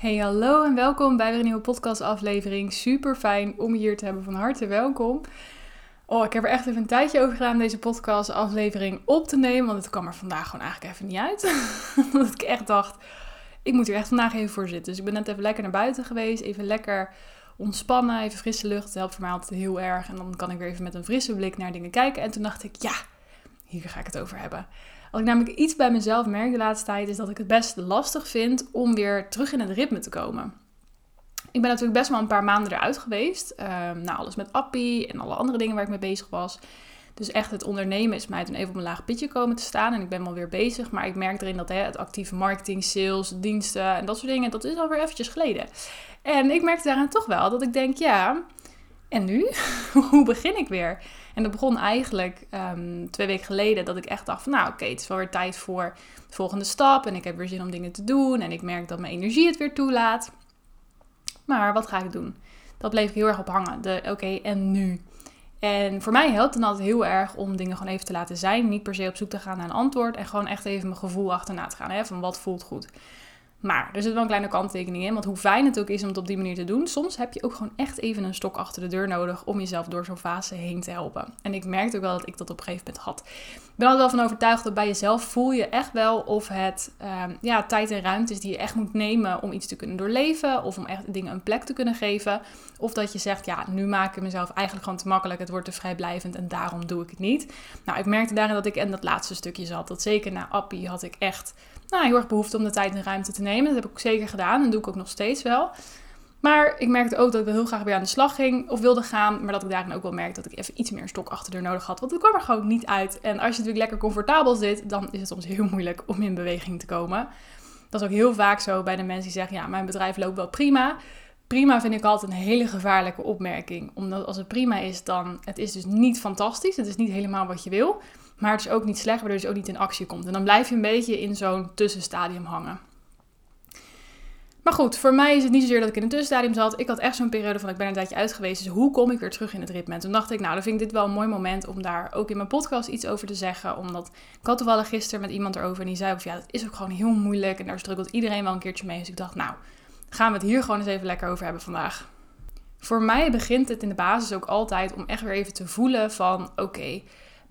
Hey, hallo en welkom bij weer een nieuwe podcastaflevering. Super fijn om je hier te hebben. Van harte welkom. Oh, ik heb er echt even een tijdje over gedaan deze podcastaflevering op te nemen. Want het kwam er vandaag gewoon eigenlijk even niet uit. Omdat ik echt dacht, ik moet hier echt vandaag even voor zitten. Dus ik ben net even lekker naar buiten geweest. Even lekker ontspannen, even frisse lucht. Dat helpt voor mij altijd heel erg. En dan kan ik weer even met een frisse blik naar dingen kijken. En toen dacht ik, ja, hier ga ik het over hebben. Als ik namelijk iets bij mezelf merk de laatste tijd, is dat ik het best lastig vind om weer terug in het ritme te komen. Ik ben natuurlijk best wel een paar maanden eruit geweest. Uh, nou, alles met Appie en alle andere dingen waar ik mee bezig was. Dus echt het ondernemen is mij toen even op een laag pitje komen te staan. En ik ben wel weer bezig. Maar ik merk erin dat hè, het actieve marketing, sales, diensten en dat soort dingen, dat is alweer eventjes geleden. En ik merkte daaraan toch wel dat ik denk, ja, en nu? Hoe begin ik weer? En dat begon eigenlijk ehm, twee weken geleden dat ik echt dacht van nou oké, het is wel weer tijd voor de volgende stap. En ik heb weer zin om dingen te doen. En ik merk dat mijn energie het weer toelaat. Maar wat ga ik doen? Dat bleef ik heel erg op hangen. De oké, en nu? En voor mij helpt het altijd heel erg om dingen gewoon even te laten zijn. Niet per se op zoek te gaan naar een antwoord. En gewoon echt even mijn gevoel achterna te gaan. Hè? Van wat voelt goed. Maar er zit wel een kleine kanttekening in. Want hoe fijn het ook is om het op die manier te doen, soms heb je ook gewoon echt even een stok achter de deur nodig om jezelf door zo'n fase heen te helpen. En ik merkte ook wel dat ik dat op een gegeven moment had. Ik ben altijd wel van overtuigd dat bij jezelf voel je echt wel of het um, ja, tijd en ruimte is die je echt moet nemen om iets te kunnen doorleven. Of om echt dingen een plek te kunnen geven. Of dat je zegt, ja, nu maak ik mezelf eigenlijk gewoon te makkelijk. Het wordt te vrijblijvend en daarom doe ik het niet. Nou, ik merkte daarin dat ik in dat laatste stukje zat. Dat zeker na Appie had ik echt nou, heel erg behoefte om de tijd en ruimte te nemen. Dat heb ik ook zeker gedaan en doe ik ook nog steeds wel. Maar ik merkte ook dat ik heel graag weer aan de slag ging of wilde gaan. Maar dat ik daarin ook wel merkte dat ik even iets meer stok achter de nodig had. Want het kwam er gewoon niet uit. En als je natuurlijk lekker comfortabel zit, dan is het soms heel moeilijk om in beweging te komen. Dat is ook heel vaak zo bij de mensen die zeggen: Ja, mijn bedrijf loopt wel prima. Prima vind ik altijd een hele gevaarlijke opmerking. Omdat als het prima is, dan het is dus niet fantastisch. Het is niet helemaal wat je wil. Maar het is ook niet slecht, waardoor je dus ook niet in actie komt. En dan blijf je een beetje in zo'n tussenstadium hangen. Maar goed, voor mij is het niet zozeer dat ik in een tussenstadium zat. Ik had echt zo'n periode van ik ben een tijdje uit geweest. Dus hoe kom ik weer terug in het ritme? En toen dacht ik, nou, dan vind ik dit wel een mooi moment om daar ook in mijn podcast iets over te zeggen. Omdat ik had toevallig gisteren met iemand erover en die zei ook, ja, dat is ook gewoon heel moeilijk. En daar struggelt iedereen wel een keertje mee. Dus ik dacht, nou, gaan we het hier gewoon eens even lekker over hebben vandaag. Voor mij begint het in de basis ook altijd om echt weer even te voelen van, oké,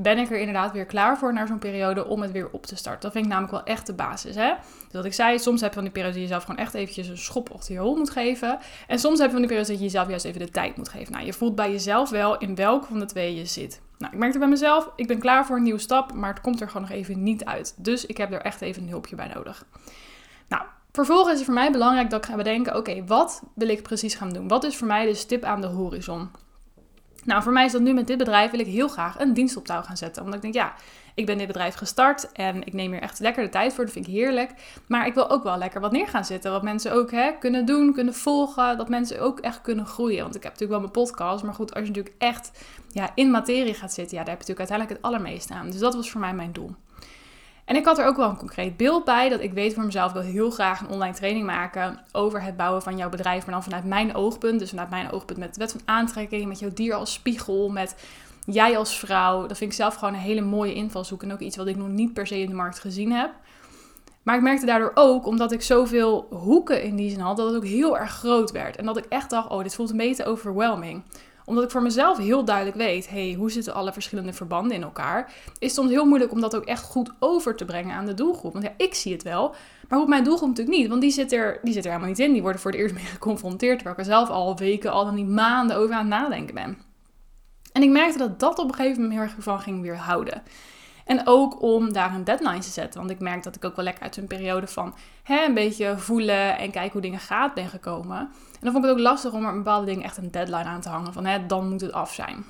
ben ik er inderdaad weer klaar voor naar zo'n periode om het weer op te starten. Dat vind ik namelijk wel echt de basis. Hè? Dus wat ik zei, soms heb je van die periode dat je jezelf gewoon echt eventjes een schop op je hol moet geven. En soms heb je van die periode dat je jezelf juist even de tijd moet geven. Nou, je voelt bij jezelf wel in welke van de twee je zit. Nou, ik merkte bij mezelf, ik ben klaar voor een nieuwe stap, maar het komt er gewoon nog even niet uit. Dus ik heb er echt even een hulpje bij nodig. Nou, vervolgens is het voor mij belangrijk dat ik ga bedenken, oké, wat wil ik precies gaan doen? Wat is voor mij de stip aan de horizon? Nou, voor mij is dat nu met dit bedrijf wil ik heel graag een dienst op touw gaan zetten. Omdat ik denk, ja, ik ben dit bedrijf gestart en ik neem hier echt lekker de tijd voor. Dat vind ik heerlijk. Maar ik wil ook wel lekker wat neer gaan zetten. Wat mensen ook hè, kunnen doen, kunnen volgen. Dat mensen ook echt kunnen groeien. Want ik heb natuurlijk wel mijn podcast. Maar goed, als je natuurlijk echt ja, in materie gaat zitten, ja, daar heb je natuurlijk uiteindelijk het allermeeste aan. Dus dat was voor mij mijn doel. En ik had er ook wel een concreet beeld bij dat ik weet voor mezelf, wil heel graag een online training maken over het bouwen van jouw bedrijf, maar dan vanuit mijn oogpunt. Dus vanuit mijn oogpunt met de wet van aantrekking, met jouw dier als spiegel, met jij als vrouw. Dat vind ik zelf gewoon een hele mooie invalshoek en ook iets wat ik nog niet per se in de markt gezien heb. Maar ik merkte daardoor ook, omdat ik zoveel hoeken in die zin had, dat het ook heel erg groot werd. En dat ik echt dacht, oh, dit voelt een beetje overwhelming omdat ik voor mezelf heel duidelijk weet, hey, hoe zitten alle verschillende verbanden in elkaar, is het soms heel moeilijk om dat ook echt goed over te brengen aan de doelgroep. Want ja, ik zie het wel, maar op mijn doelgroep natuurlijk niet, want die zit, er, die zit er helemaal niet in. Die worden voor het eerst mee geconfronteerd, terwijl ik er zelf al weken, al dan niet maanden over aan het nadenken ben. En ik merkte dat dat op een gegeven moment heel erg van ging weerhouden. En ook om daar een deadline te zetten. Want ik merk dat ik ook wel lekker uit een periode van hè, een beetje voelen en kijken hoe dingen gaat ben gekomen. En dan vond ik het ook lastig om er bepaalde dingen echt een deadline aan te hangen. Van hè, dan moet het af zijn.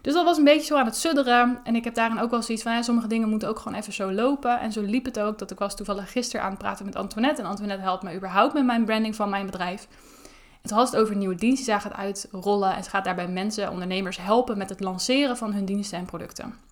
Dus dat was een beetje zo aan het sudderen. En ik heb daarin ook wel zoiets van, hè, sommige dingen moeten ook gewoon even zo lopen. En zo liep het ook, dat ik was toevallig gisteren aan het praten met Antoinette. En Antoinette helpt me überhaupt met mijn branding van mijn bedrijf. Het had het over nieuwe dienst die zij gaat uitrollen. En ze gaat daarbij mensen, ondernemers helpen met het lanceren van hun diensten en producten.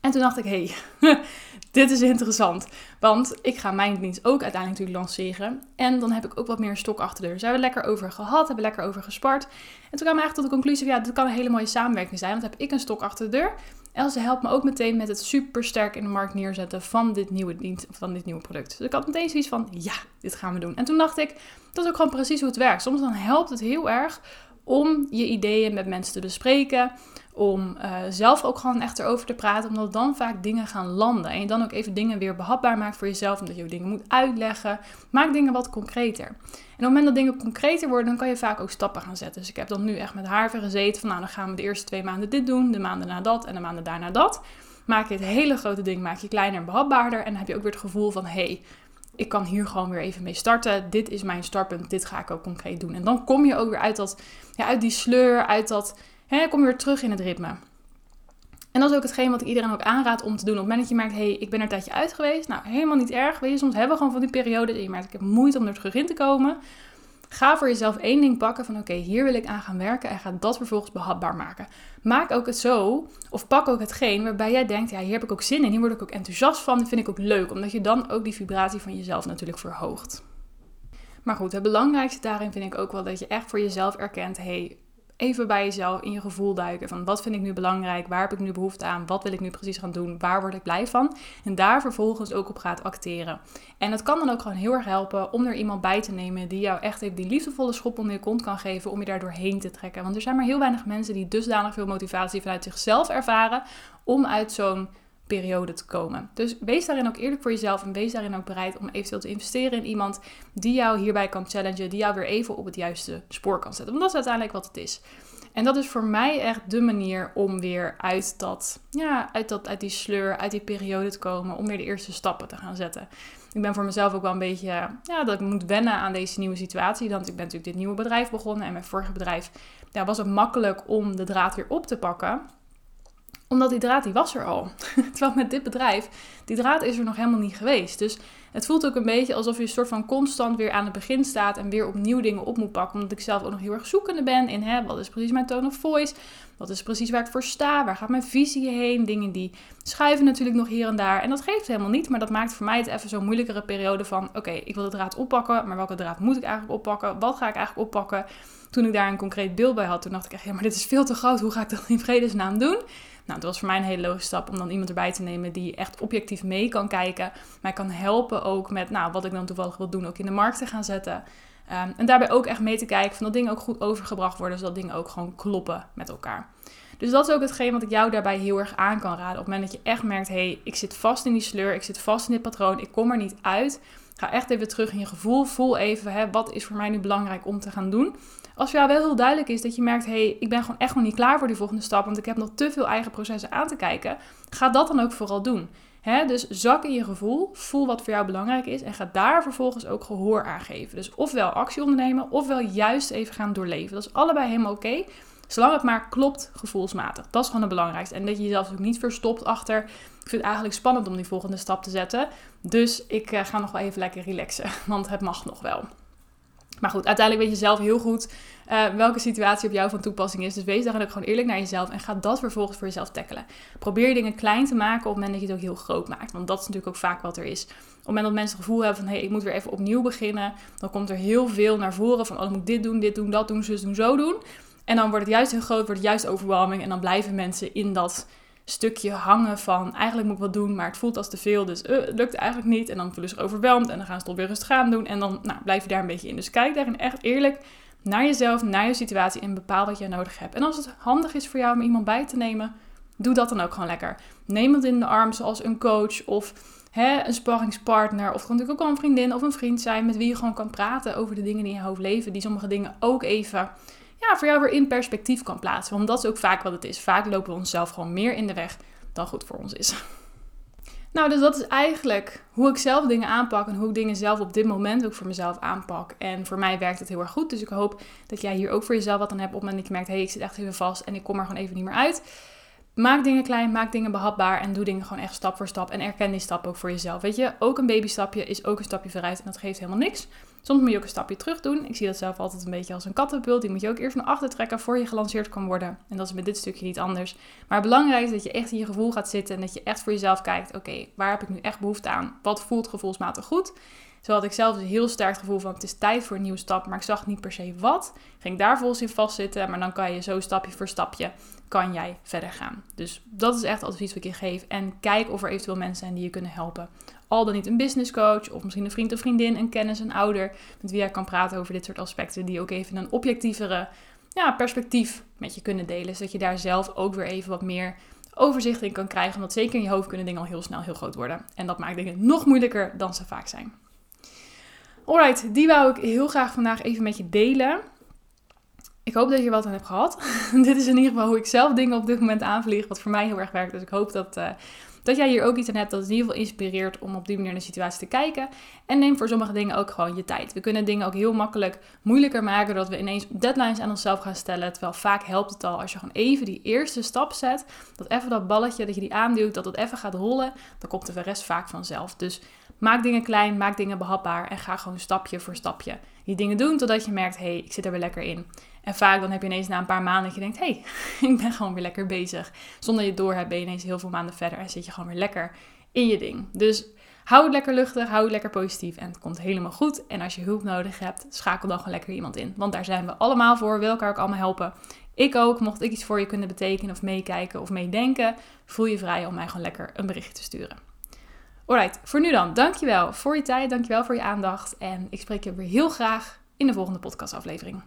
En toen dacht ik, hé, hey, dit is interessant. Want ik ga mijn dienst ook uiteindelijk natuurlijk lanceren. En dan heb ik ook wat meer stok achter de deur. Dus daar hebben lekker over gehad, hebben lekker over gespart. En toen kwam ik eigenlijk tot de conclusie van, ja, dit kan een hele mooie samenwerking zijn. Want heb ik een stok achter de deur. Else helpt me ook meteen met het super sterk in de markt neerzetten van dit nieuwe dienst, van dit nieuwe product. Dus ik had meteen zoiets van, ja, dit gaan we doen. En toen dacht ik, dat is ook gewoon precies hoe het werkt. Soms dan helpt het heel erg om je ideeën met mensen te bespreken. Om uh, zelf ook gewoon echt erover te praten, omdat dan vaak dingen gaan landen. En je dan ook even dingen weer behapbaar maakt voor jezelf, omdat je dingen moet uitleggen. Maak dingen wat concreter. En op het moment dat dingen concreter worden, dan kan je vaak ook stappen gaan zetten. Dus ik heb dan nu echt met haar gezeten van, nou dan gaan we de eerste twee maanden dit doen, de maanden na dat en de maanden daarna dat. Maak je het hele grote ding maak je kleiner en behapbaarder. En dan heb je ook weer het gevoel van, hé, hey, ik kan hier gewoon weer even mee starten. Dit is mijn startpunt, dit ga ik ook concreet doen. En dan kom je ook weer uit, dat, ja, uit die sleur, uit dat Hè, kom weer terug in het ritme. En dat is ook hetgeen wat ik iedereen ook aanraad om te doen. Op het moment dat je merkt, hé, hey, ik ben er een tijdje uit geweest. Nou, helemaal niet erg. Weet je, soms hebben we gewoon van die periode dat je merkt, ik heb moeite om er terug in te komen. Ga voor jezelf één ding pakken van oké, hier wil ik aan gaan werken en ga dat vervolgens behapbaar maken. Maak ook het zo, of pak ook hetgeen waarbij jij denkt, ja, hier heb ik ook zin in, hier word ik ook enthousiast van, dat vind ik ook leuk, omdat je dan ook die vibratie van jezelf natuurlijk verhoogt. Maar goed, het belangrijkste daarin vind ik ook wel dat je echt voor jezelf erkent, hé, hey, even bij jezelf in je gevoel duiken. Van wat vind ik nu belangrijk? Waar heb ik nu behoefte aan? Wat wil ik nu precies gaan doen? Waar word ik blij van? En daar vervolgens ook op gaat acteren. En het kan dan ook gewoon heel erg helpen om er iemand bij te nemen die jou echt even die liefdevolle schop onder je kont kan geven om je daar doorheen te trekken. Want er zijn maar heel weinig mensen die dusdanig veel motivatie vanuit zichzelf ervaren om uit zo'n periode te komen. Dus wees daarin ook eerlijk voor jezelf en wees daarin ook bereid om eventueel te investeren in iemand die jou hierbij kan challengen, die jou weer even op het juiste spoor kan zetten. Want dat is uiteindelijk wat het is. En dat is voor mij echt de manier om weer uit, dat, ja, uit, dat, uit die sleur, uit die periode te komen, om weer de eerste stappen te gaan zetten. Ik ben voor mezelf ook wel een beetje, ja, dat ik moet wennen aan deze nieuwe situatie. Want ik ben natuurlijk dit nieuwe bedrijf begonnen en mijn vorige bedrijf ja, was het makkelijk om de draad weer op te pakken omdat die draad, die was er al. Terwijl met dit bedrijf, die draad is er nog helemaal niet geweest. Dus het voelt ook een beetje alsof je een soort van constant weer aan het begin staat en weer opnieuw dingen op moet pakken. Omdat ik zelf ook nog heel erg zoekende ben in hè, wat is precies mijn tone of voice? Wat is precies waar ik voor sta? Waar gaat mijn visie heen? Dingen die schuiven natuurlijk nog hier en daar. En dat geeft helemaal niet, maar dat maakt voor mij het even zo'n moeilijkere periode van... Oké, ik wil de draad oppakken, maar welke draad moet ik eigenlijk oppakken? Wat ga ik eigenlijk oppakken? Toen ik daar een concreet beeld bij had, toen dacht ik echt, ja, maar dit is veel te groot. Hoe ga ik dat in vredesnaam doen? Nou, dat was voor mij een hele logische stap om dan iemand erbij te nemen die echt objectief mee kan kijken. Mij kan helpen ook met nou, wat ik dan toevallig wil doen, ook in de markt te gaan zetten. Ehm, en daarbij ook echt mee te kijken van dat dingen ook goed overgebracht worden, zodat dingen ook gewoon kloppen met elkaar. Dus dat is ook hetgeen wat ik jou daarbij heel erg aan kan raden. Op het moment dat je echt merkt, hé, hey, ik zit vast in die sleur, ik zit vast in dit patroon, ik kom er niet uit. Ga echt even terug in je gevoel. Voel even, hè, wat is voor mij nu belangrijk om te gaan doen. Als voor jou wel heel duidelijk is dat je merkt, hé, hey, ik ben gewoon echt nog niet klaar voor die volgende stap, want ik heb nog te veel eigen processen aan te kijken. Ga dat dan ook vooral doen. Dus zak in je gevoel, voel wat voor jou belangrijk is en ga daar vervolgens ook gehoor aan geven. Dus ofwel actie ondernemen, ofwel juist even gaan doorleven. Dat is allebei helemaal oké, zolang het maar klopt gevoelsmatig. Dat is gewoon het belangrijkste. En dat je jezelf ook niet verstopt achter, ik vind het eigenlijk spannend om die volgende stap te zetten. Dus ik uh, ga nog wel even lekker relaxen, want het mag nog wel. Maar goed, uiteindelijk weet je zelf heel goed uh, welke situatie op jou van toepassing is. Dus wees daarin ook gewoon eerlijk naar jezelf en ga dat vervolgens voor jezelf tackelen. Probeer dingen klein te maken op het moment dat je het ook heel groot maakt. Want dat is natuurlijk ook vaak wat er is. Op het moment dat mensen het gevoel hebben van hé, hey, ik moet weer even opnieuw beginnen, dan komt er heel veel naar voren van oh, dan moet ik dit doen, dit doen, dat doen, zus doen, zo doen. En dan wordt het juist heel groot, wordt het juist overwhelming en dan blijven mensen in dat stukje hangen van eigenlijk moet ik wat doen, maar het voelt als te veel, dus uh, het lukt eigenlijk niet. En dan voelen ze zich overweldigd en dan gaan ze het alweer rustig gaan doen en dan nou, blijf je daar een beetje in. Dus kijk daarin echt eerlijk naar jezelf, naar je situatie en bepaal wat je nodig hebt. En als het handig is voor jou om iemand bij te nemen, doe dat dan ook gewoon lekker. Neem het in de arm zoals een coach of hè, een sparringspartner of kan natuurlijk ook wel een vriendin of een vriend zijn met wie je gewoon kan praten over de dingen in je hoofd leven, die sommige dingen ook even ja, voor jou weer in perspectief kan plaatsen. Want dat is ook vaak wat het is. Vaak lopen we onszelf gewoon meer in de weg dan goed voor ons is. Nou, dus dat is eigenlijk hoe ik zelf dingen aanpak en hoe ik dingen zelf op dit moment ook voor mezelf aanpak. En voor mij werkt het heel erg goed. Dus ik hoop dat jij hier ook voor jezelf wat aan hebt op het moment dat je merkt, hé, hey, ik zit echt even vast en ik kom er gewoon even niet meer uit. Maak dingen klein, maak dingen behapbaar en doe dingen gewoon echt stap voor stap. En erken die stap ook voor jezelf. Weet je, ook een babystapje is ook een stapje vooruit en dat geeft helemaal niks. Soms moet je ook een stapje terug doen. Ik zie dat zelf altijd een beetje als een kattenpult. Die moet je ook eerst naar achter trekken voor je gelanceerd kan worden. En dat is met dit stukje niet anders. Maar belangrijk is dat je echt in je gevoel gaat zitten en dat je echt voor jezelf kijkt: oké, waar heb ik nu echt behoefte aan? Wat voelt gevoelsmatig goed? Zo had ik zelf dus heel sterk gevoel van het is tijd voor een nieuwe stap, maar ik zag niet per se wat. Ging daar volgens in vastzitten, maar dan kan je zo stapje voor stapje kan jij verder gaan. Dus dat is echt advies wat ik je geef. En kijk of er eventueel mensen zijn die je kunnen helpen. Al dan niet een business coach of misschien een vriend of vriendin, een kennis, een ouder met wie jij kan praten over dit soort aspecten die ook even een objectievere ja, perspectief met je kunnen delen. Zodat je daar zelf ook weer even wat meer overzicht in kan krijgen. Want zeker in je hoofd kunnen dingen al heel snel heel groot worden. En dat maakt dingen nog moeilijker dan ze vaak zijn. Alright, die wou ik heel graag vandaag even met je delen. Ik hoop dat je wat aan hebt gehad. dit is in ieder geval hoe ik zelf dingen op dit moment aanvlieg, wat voor mij heel erg werkt. Dus ik hoop dat, uh, dat jij hier ook iets aan hebt dat het in ieder geval inspireert om op die manier naar de situatie te kijken. En neem voor sommige dingen ook gewoon je tijd. We kunnen dingen ook heel makkelijk moeilijker maken doordat we ineens deadlines aan onszelf gaan stellen. Terwijl vaak helpt het al als je gewoon even die eerste stap zet. Dat even dat balletje, dat je die aanduwt, dat het even gaat rollen. Dan komt de rest vaak vanzelf. Dus maak dingen klein, maak dingen behapbaar en ga gewoon stapje voor stapje die dingen doen totdat je merkt, hé, hey, ik zit er weer lekker in. En vaak dan heb je ineens na een paar maanden dat je denkt, hé, hey, ik ben gewoon weer lekker bezig. Zonder je door hebt, ben je ineens heel veel maanden verder en zit je gewoon weer lekker in je ding. Dus hou het lekker luchtig, hou het lekker positief en het komt helemaal goed. En als je hulp nodig hebt, schakel dan gewoon lekker iemand in. Want daar zijn we allemaal voor, wil elkaar ook allemaal helpen. Ik ook, mocht ik iets voor je kunnen betekenen of meekijken of meedenken, voel je vrij om mij gewoon lekker een berichtje te sturen. Alright, voor nu dan. Dankjewel voor je tijd, dankjewel voor je aandacht. En ik spreek je weer heel graag in de volgende podcastaflevering.